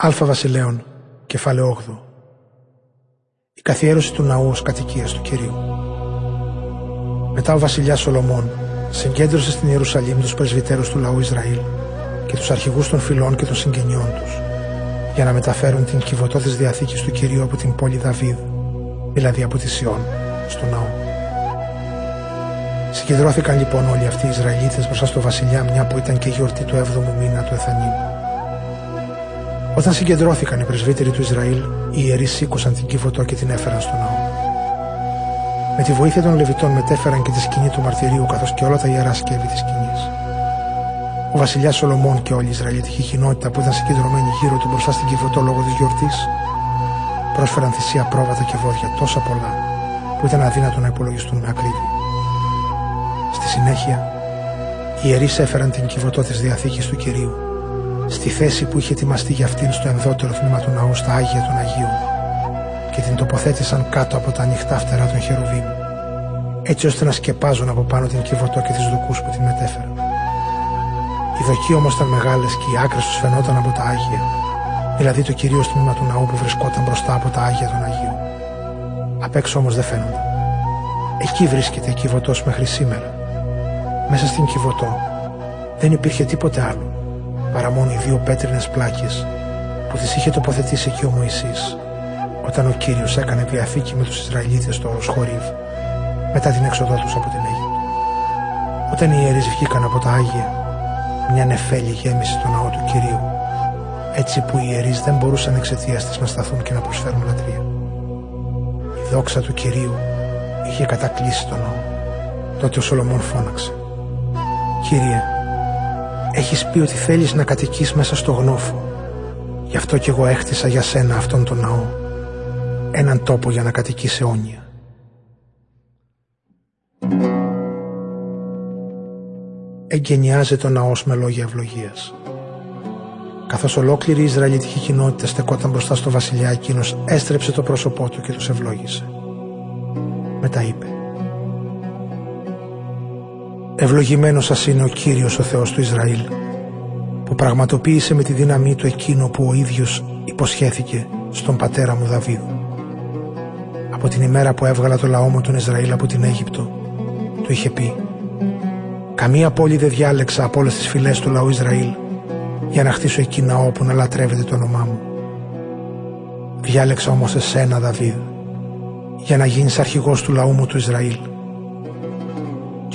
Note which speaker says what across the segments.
Speaker 1: Αλφα Βασιλέων, κεφάλαιο 8. Η καθιέρωση του ναού ως κατοικίας του Κυρίου. Μετά ο βασιλιάς Σολομών συγκέντρωσε στην Ιερουσαλήμ τους πρεσβυτέρους του λαού Ισραήλ και τους αρχηγούς των φυλών και των συγγενειών τους για να μεταφέρουν την κυβωτό της Διαθήκης του Κυρίου από την πόλη Δαβίδ, δηλαδή από τη Σιών, στο ναό. Συγκεντρώθηκαν λοιπόν όλοι αυτοί οι Ισραηλίτες μπροστά στο βασιλιά μια που ήταν και γιορτή του 7ου μήνα του Εθανήμου. Όταν συγκεντρώθηκαν οι πρεσβύτεροι του Ισραήλ, οι ιερείς σήκωσαν την κυβωτό και την έφεραν στο ναό. Με τη βοήθεια των Λεβιτών μετέφεραν και τη σκηνή του μαρτυρίου καθώς και όλα τα ιερά σκεύη της σκηνής. Ο βασιλιάς Σολομών και όλη η Ισραηλιτική κοινότητα που ήταν συγκεντρωμένη γύρω του μπροστά στην κυβωτό λόγω της γιορτής, πρόσφεραν θυσία πρόβατα και βόδια τόσα πολλά που ήταν αδύνατο να υπολογιστούν με ακρίβεια. Στη συνέχεια, οι ιερείς έφεραν την κυβωτό της διαθήκης του κυρίου στη θέση που είχε ετοιμαστεί για αυτήν στο ενδότερο τμήμα του ναού στα Άγια των Αγίων και την τοποθέτησαν κάτω από τα ανοιχτά φτερά των χερουβίμ έτσι ώστε να σκεπάζουν από πάνω την κυβωτό και τις δοκούς που την μετέφεραν. Οι δοκοί όμως ήταν μεγάλες και οι άκρες τους φαινόταν από τα Άγια δηλαδή το κυρίως τμήμα του ναού που βρισκόταν μπροστά από τα Άγια των Αγίων. Απ' έξω όμως δεν φαίνονταν. Εκεί βρίσκεται η κυβωτός μέχρι σήμερα. Μέσα στην κυβωτό δεν υπήρχε τίποτε άλλο παρά μόνο οι δύο πέτρινες πλάκες που τις είχε τοποθετήσει εκεί ο Μωυσής όταν ο Κύριος έκανε διαθήκη με τους Ισραηλίτες στο Σχορίβ μετά την έξοδό τους από την Αίγυπτο. Όταν οι ιερείς βγήκαν από τα Άγια μια νεφέλη γέμισε το ναό του Κυρίου έτσι που οι ιερείς δεν μπορούσαν εξαιτίας της να σταθούν και να προσφέρουν λατρεία. Η δόξα του Κυρίου είχε κατακλείσει το ναό. Τότε ο Σολομών φώναξε «Κύριε, Έχεις πει ότι θέλεις να κατοικείς μέσα στο γνώφο. Γι' αυτό κι εγώ έχτισα για σένα αυτόν τον ναό. Έναν τόπο για να κατοικείς αιώνια. Εγκαινιάζεται ο ναός με λόγια ευλογίας. Καθώς ολόκληρη η Ισραηλιτική κοινότητα στεκόταν μπροστά στο βασιλιά εκείνος έστρεψε το πρόσωπό του και τους ευλόγησε. Μετά είπε Ευλογημένος σας είναι ο Κύριος ο Θεός του Ισραήλ, που πραγματοποίησε με τη δύναμή του εκείνο που ο ίδιος υποσχέθηκε στον πατέρα μου Δαβίδ. Από την ημέρα που έβγαλα το λαό μου τον Ισραήλ από την Αίγυπτο, του είχε πει «Καμία πόλη δεν διάλεξα από όλες τις φυλές του λαού Ισραήλ για να χτίσω εκεί ναό που να λατρεύεται το όνομά μου. Διάλεξα όμως εσένα Δαβίδ για να γίνεις αρχηγός του λαού μου του Ισραήλ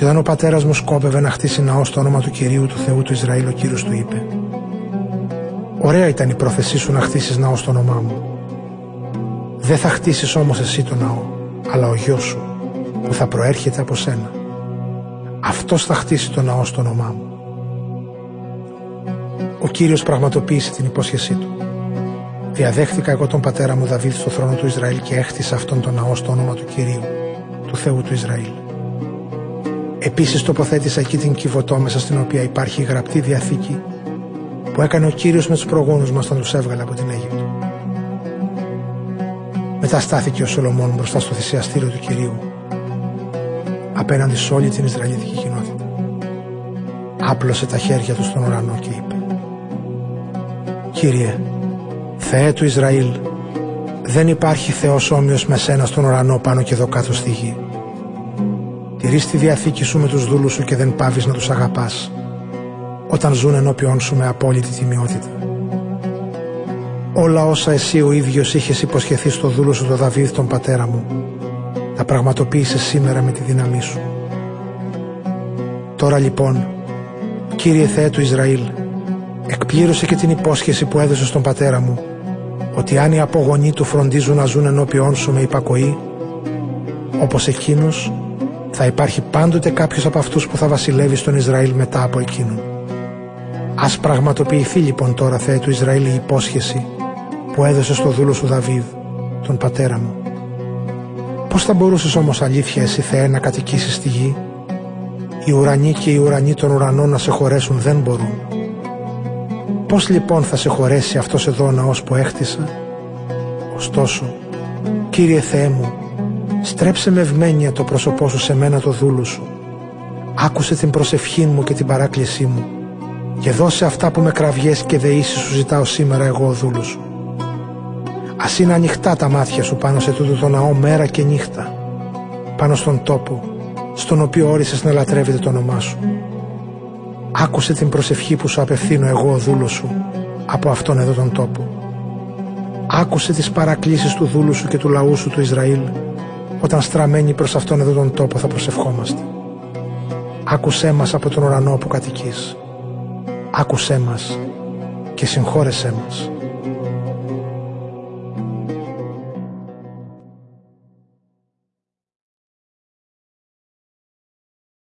Speaker 1: και όταν ο πατέρας μου σκόπευε να χτίσει ναό στο όνομα του κυρίου του Θεού του Ισραήλ, ο κύριος του είπε: Ωραία ήταν η πρόθεσή σου να χτίσεις ναό στο όνομά μου. Δεν θα χτίσεις όμως εσύ το ναό, αλλά ο γιος σου, που θα προέρχεται από σένα. Αυτός θα χτίσει το ναό στο όνομά μου. Ο κύριος πραγματοποίησε την υπόσχεσή του. Διαδέχθηκα εγώ τον πατέρα μου Δαβίδ στο θρόνο του Ισραήλ και έχτισα αυτόν τον ναό στο όνομα του κυρίου, του Θεού του Ισραήλ. Επίσης τοποθέτησα εκεί την κυβωτό μέσα στην οποία υπάρχει η γραπτή διαθήκη που έκανε ο Κύριος με τους προγόνους μας όταν τους έβγαλε από την Αίγυπτο. Μετά στάθηκε ο Σολομών μπροστά στο θυσιαστήριο του Κυρίου απέναντι σε όλη την Ισραηλίτικη κοινότητα. Άπλωσε τα χέρια του στον ουρανό και είπε «Κύριε, Θεέ του Ισραήλ, δεν υπάρχει Θεός όμοιος με σένα στον ουρανό πάνω και εδώ κάτω στη γη. Τηρείς τη διαθήκη σου με τους δούλους σου και δεν πάβεις να τους αγαπάς όταν ζουν ενώπιόν σου με απόλυτη τιμιότητα. Όλα όσα εσύ ο ίδιος είχες υποσχεθεί στο δούλο σου το Δαβίδ τον πατέρα μου τα πραγματοποίησες σήμερα με τη δύναμή σου. Τώρα λοιπόν, Κύριε Θεέ του Ισραήλ, εκπλήρωσε και την υπόσχεση που έδωσε στον πατέρα μου ότι αν οι απογονοί του φροντίζουν να ζουν ενώπιόν σου με υπακοή όπως εκείνος θα υπάρχει πάντοτε κάποιος από αυτούς που θα βασιλεύει στον Ισραήλ μετά από εκείνον. Ας πραγματοποιηθεί λοιπόν τώρα Θεέ του Ισραήλ η υπόσχεση που έδωσε στο δούλο σου Δαβίδ, τον πατέρα μου. Πώς θα μπορούσες όμως αλήθεια εσύ Θεέ να κατοικήσεις στη γη; Οι ουρανοί και οι ουρανοί των ουρανών να σε χωρέσουν δεν μπορούν. Πώς λοιπόν θα σε χωρέσει αυτός εδώ ο ναός που έχτισα. Ωστόσο, Κύριε Θεέ μου, Στρέψε με ευμένεια το πρόσωπό σου σε μένα το δούλου σου. Άκουσε την προσευχή μου και την παράκλησή μου και δώσε αυτά που με κραυγές και δεήσεις σου ζητάω σήμερα εγώ ο δούλος σου. Ας είναι ανοιχτά τα μάτια σου πάνω σε τούτο το ναό μέρα και νύχτα, πάνω στον τόπο, στον οποίο όρισες να λατρεύεται το όνομά σου. Άκουσε την προσευχή που σου απευθύνω εγώ ο δούλος σου από αυτόν εδώ τον τόπο. Άκουσε τις παρακλήσεις του δούλου σου και του λαού σου του Ισραήλ όταν στραμμένοι προς αυτόν εδώ τον τόπο θα προσευχόμαστε. Άκουσέ μας από τον ουρανό που κατοικείς. Άκουσέ μας και συγχώρεσέ μας.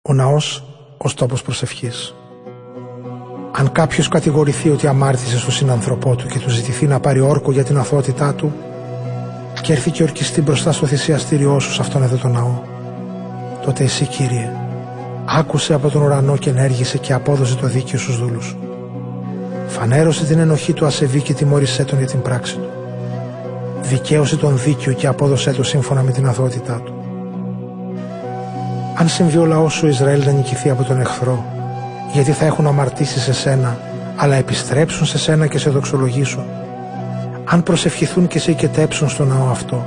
Speaker 1: Ο ναός ως τόπος προσευχής. Αν κάποιος κατηγορηθεί ότι αμάρτησε στον συνανθρωπό του και του ζητηθεί να πάρει όρκο για την αθωότητά του και έρθει και ορκιστεί μπροστά στο θυσιαστήριό σου σε αυτόν εδώ τον ναό, τότε εσύ Κύριε, άκουσε από τον ουρανό και ενέργησε και απόδοσε το δίκαιο στους δούλους σου. Φανέρωσε την ενοχή του ασεβή και τιμώρησέ τον για την πράξη του. Δικαίωσε τον δίκαιο και απόδοσέ το σύμφωνα με την αθωότητά του. Αν συμβεί ο λαός σου Ισραήλ να νικηθεί από τον εχθρό, γιατί θα έχουν αμαρτήσει σε σένα, αλλά επιστρέψουν σε σένα και σε δοξολογήσουν. Αν προσευχηθούν και σε οικετέψουν στο ναό αυτό,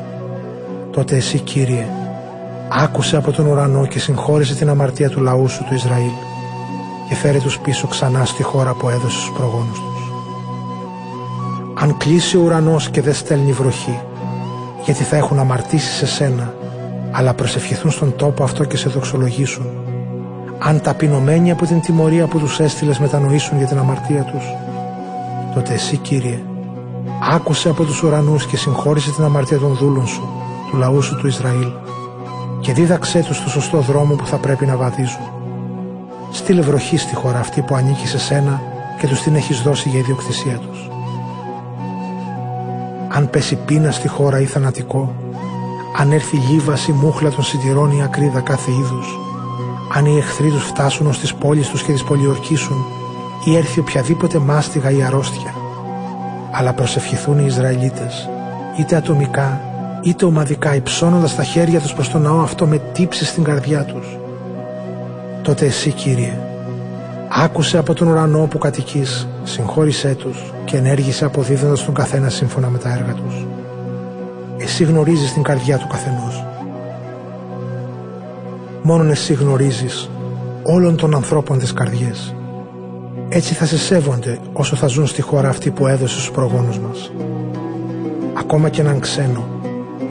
Speaker 1: τότε εσύ Κύριε, άκουσε από τον ουρανό και συγχώρησε την αμαρτία του λαού σου του Ισραήλ και φέρε τους πίσω ξανά στη χώρα που έδωσε στους προγόνους τους. Αν κλείσει ο ουρανός και δεν στέλνει βροχή, γιατί θα έχουν αμαρτήσει σε σένα, αλλά προσευχηθούν στον τόπο αυτό και σε δοξολογήσουν, αν ταπεινωμένοι από την τιμωρία που τους έστειλες μετανοήσουν για την αμαρτία τους, τότε εσύ Κύριε, άκουσε από τους ουρανούς και συγχώρησε την αμαρτία των δούλων σου, του λαού σου του Ισραήλ, και δίδαξέ τους στο σωστό δρόμο που θα πρέπει να βαδίζουν. Στείλε βροχή στη χώρα αυτή που ανήκει σε σένα και τους την έχεις δώσει για ιδιοκτησία τους. Αν πέσει πείνα στη χώρα ή θανατικό, αν έρθει λίβαση, μούχλα των συντηρών ή ακρίδα κάθε είδους, αν οι εχθροί τους φτάσουν ως τις πόλεις τους και τις πολιορκήσουν ή έρθει οποιαδήποτε μάστιγα ή αρρώστια. Αλλά προσευχηθούν οι Ισραηλίτες, είτε ατομικά, είτε ομαδικά, υψώνοντας τα χέρια τους προς τον ναό αυτό με τύψη στην καρδιά τους. Τότε εσύ, Κύριε, άκουσε από τον ουρανό που κατοικείς, συγχώρησέ τους και ενέργησε αποδίδοντας τον καθένα σύμφωνα με τα έργα τους. Εσύ γνωρίζεις την καρδιά του καθενός μόνον εσύ γνωρίζεις όλων των ανθρώπων τις καρδιές. Έτσι θα σε σέβονται όσο θα ζουν στη χώρα αυτή που έδωσε στους προγόνους μας. Ακόμα και έναν ξένο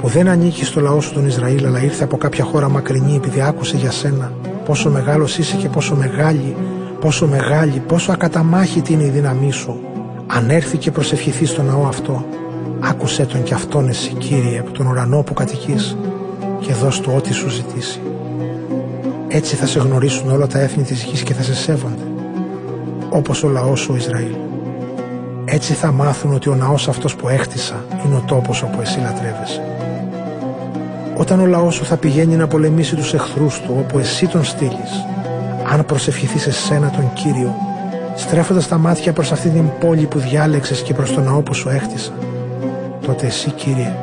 Speaker 1: που δεν ανήκει στο λαό σου τον Ισραήλ αλλά ήρθε από κάποια χώρα μακρινή επειδή άκουσε για σένα πόσο μεγάλος είσαι και πόσο μεγάλη, πόσο μεγάλη, πόσο ακαταμάχητη είναι η δύναμή σου. Αν έρθει και προσευχηθεί στο ναό αυτό, άκουσέ τον κι αυτόν εσύ Κύριε από τον ουρανό που κατοικείς και δώσ' του ό,τι σου ζητήσει. Έτσι θα σε γνωρίσουν όλα τα έθνη της γης και θα σε σέβονται, όπως ο λαός ο Ισραήλ. Έτσι θα μάθουν ότι ο ναός αυτός που έχτισα είναι ο τόπος όπου εσύ λατρεύεσαι. Όταν ο λαός σου θα πηγαίνει να πολεμήσει τους εχθρούς του όπου εσύ τον στείλεις, αν προσευχηθείς σε σένα τον Κύριο, στρέφοντας τα μάτια προς αυτή την πόλη που διάλεξες και προς τον ναό που σου έχτισα, τότε εσύ Κύριε,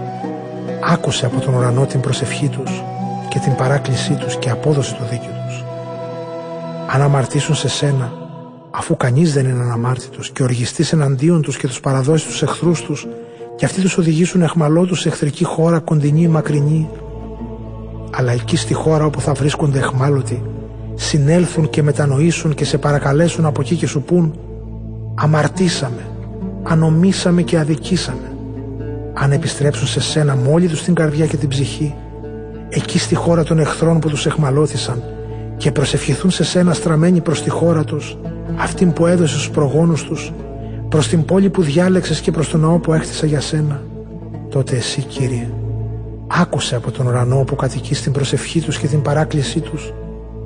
Speaker 1: άκουσε από τον ουρανό την προσευχή τους και την παράκλησή τους και απόδοση το δίκιο τους. Αν αμαρτήσουν σε σένα, αφού κανείς δεν είναι αναμάρτητος και οργιστείς εναντίον τους και τους παραδώσει τους εχθρούς τους και αυτοί τους οδηγήσουν εχμαλώτους σε εχθρική χώρα κοντινή ή μακρινή, αλλά εκεί στη χώρα όπου θα βρίσκονται εχμάλωτοι, συνέλθουν και μετανοήσουν και σε παρακαλέσουν από εκεί και σου πούν «Αμαρτήσαμε, ανομήσαμε και αδικήσαμε». Αν επιστρέψουν σε σένα μόλι τους την καρδιά και την ψυχή, εκεί στη χώρα των εχθρών που τους εχμαλώθησαν και προσευχηθούν σε σένα στραμμένοι προς τη χώρα τους, αυτήν που έδωσε στους προγόνους τους, προς την πόλη που διάλεξες και προς τον ναό που έχτισα για σένα, τότε εσύ Κύριε, άκουσε από τον ουρανό που κατοικεί την προσευχή τους και την παράκλησή τους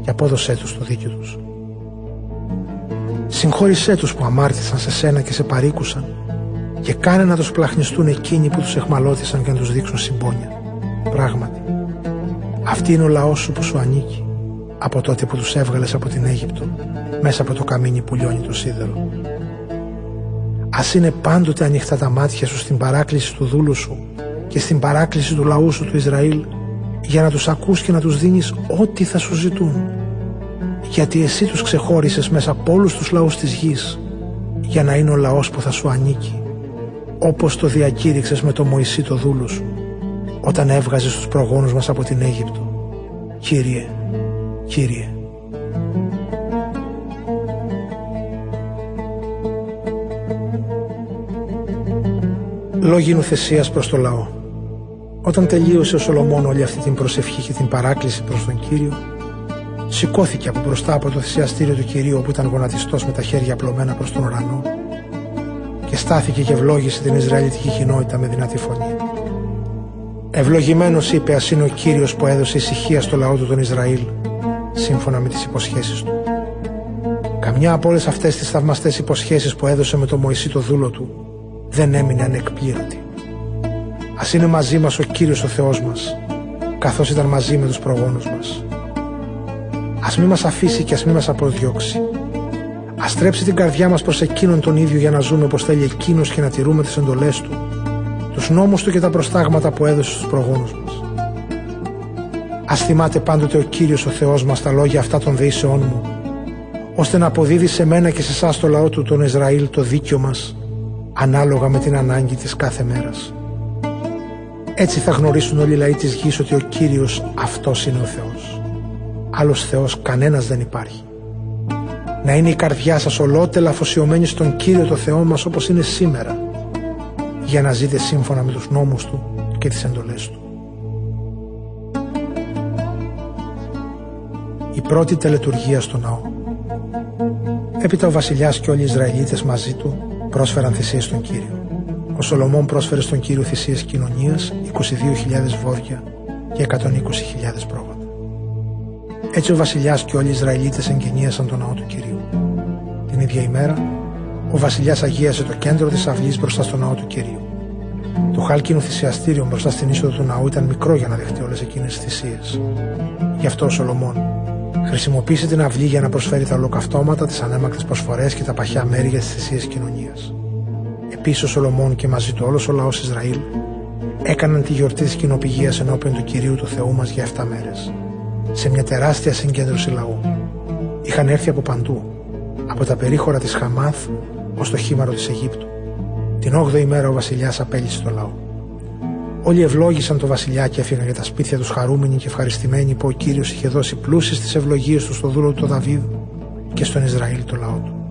Speaker 1: και απόδωσέ τους το δίκιο τους. Συγχώρησέ τους που αμάρτησαν σε σένα και σε παρήκουσαν και κάνε να τους πλαχνιστούν εκείνοι που τους εχμαλώθησαν και να τους δείξουν συμπόνια. Πράγματι, αυτή είναι ο λαός σου που σου ανήκει από τότε που τους έβγαλες από την Αίγυπτο μέσα από το καμίνι που λιώνει το σίδερο. Ας είναι πάντοτε ανοιχτά τα μάτια σου στην παράκληση του δούλου σου και στην παράκληση του λαού σου του Ισραήλ για να τους ακούς και να τους δίνεις ό,τι θα σου ζητούν. Γιατί εσύ τους ξεχώρισες μέσα από όλους τους λαούς της γης για να είναι ο λαός που θα σου ανήκει όπως το διακήρυξες με το Μωυσή το δούλο σου όταν έβγαζες τους προγόνους μας από την Αίγυπτο. Κύριε, Κύριε. Λόγοι νουθεσίας προς το λαό. Όταν τελείωσε ο Σολομών όλη αυτή την προσευχή και την παράκληση προς τον Κύριο, σηκώθηκε από μπροστά από το θυσιαστήριο του Κυρίου που ήταν γονατιστός με τα χέρια απλωμένα προς τον ουρανό και στάθηκε και ευλόγησε την Ισραηλιτική κοινότητα με δυνατή φωνή. Ευλογημένος είπε, Α είναι ο κύριος που έδωσε ησυχία στο λαό του τον Ισραήλ, σύμφωνα με τις υποσχέσεις του. Καμιά από όλες αυτές τις θαυμαστές υποσχέσεις που έδωσε με το Μωυσή το δούλο του δεν έμεινε ανεκπλήρωτη. Α είναι μαζί μας ο κύριος ο Θεός μας, καθώς ήταν μαζί με τους προγόνους μας. Α μην μας αφήσει και ας μην μας αποδιώξει. Α στρέψει την καρδιά μας προς εκείνον τον ίδιο για να ζούμε όπως θέλει εκείνος και να τηρούμε τις εντολές του τους νόμους του και τα προστάγματα που έδωσε στους προγόνους μας. Ας θυμάται πάντοτε ο Κύριος ο Θεός μας τα λόγια αυτά των δεήσεών μου, ώστε να αποδίδει σε μένα και σε εσάς το λαό του τον Ισραήλ το δίκιο μας, ανάλογα με την ανάγκη της κάθε μέρας. Έτσι θα γνωρίσουν όλοι οι λαοί της γης ότι ο Κύριος αυτός είναι ο Θεός. Άλλος Θεός κανένας δεν υπάρχει. Να είναι η καρδιά σας ολότελα αφοσιωμένη στον Κύριο το Θεό μας όπως είναι σήμερα για να ζείτε σύμφωνα με τους νόμους Του και τις εντολές Του. Πρώτη τελετουργία στο ναό. Έπειτα ο βασιλιάς και όλοι οι Ισραηλίτες μαζί του πρόσφεραν θυσίες στον Κύριο. Ο Σολομών πρόσφερε στον Κύριο θυσίες κοινωνίας 22.000 βόδια και 120.000 πρόβατα. Έτσι ο βασιλιάς και όλοι οι Ισραηλίτες εγκαινίασαν τον ναό του Κυρίου. Την ίδια ημέρα ο βασιλιάς αγίασε το κέντρο της αυλής μπροστά στο ναό του κυρίου. Το χάλκινο θυσιαστήριο μπροστά στην είσοδο του ναού ήταν μικρό για να δεχτεί όλες εκείνες τις θυσίες. Γι' αυτό ο Σολομών χρησιμοποίησε την αυλή για να προσφέρει τα ολοκαυτώματα, τις ανέμακτες προσφορές και τα παχιά μέρη για τις θυσίες κοινωνίας. Επίσης ο Σολομών και μαζί του όλος ο λαός Ισραήλ έκαναν τη γιορτή της κοινοπηγίας ενώπιον του κυρίου του Θεού μας για 7 μέρες. Σε μια τεράστια συγκέντρωση λαού. Είχαν έρθει από παντού, από τα περίχωρα της Χαμάθ ως το χήμαρο της Αιγύπτου. Την 8η μέρα ο βασιλιάς απέλυσε το λαό. Όλοι ευλόγησαν το βασιλιά και έφυγαν για τα σπίτια τους χαρούμενοι και ευχαριστημένοι που ο Κύριος είχε δώσει πλούσιες τις ευλογίες του στο δούλο του Δαβίδ και στον Ισραήλ το λαό του.